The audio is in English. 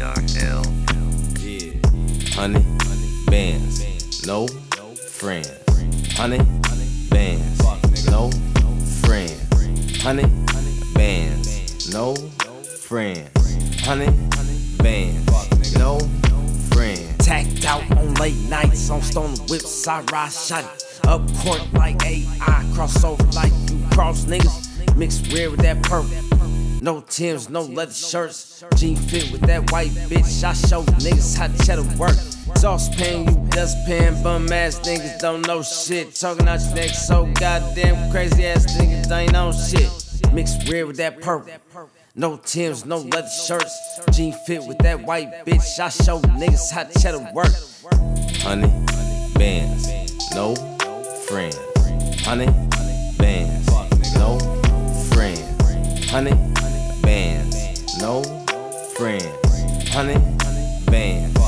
Honey bands, no friend. Honey bands, no friend. Honey bands, no friend. Honey bands, no friend. Tacked out on late nights on stone whips, I ride shot up court like AI, crossover like you cross niggas, mixed red with that purple. No Tims, no leather shirts. Jean fit with that white bitch. I show niggas how cheddar work. Saucepan, you dustpan, bum ass niggas don't know shit. Talking out your neck so goddamn crazy ass niggas ain't on shit. Mixed red with that purple. No Tims, no leather shirts. Jean fit with that white bitch. I show niggas how cheddar work. Honey bands, no friend. Honey bands, no friends. Honey bands, no friends. Honey bands,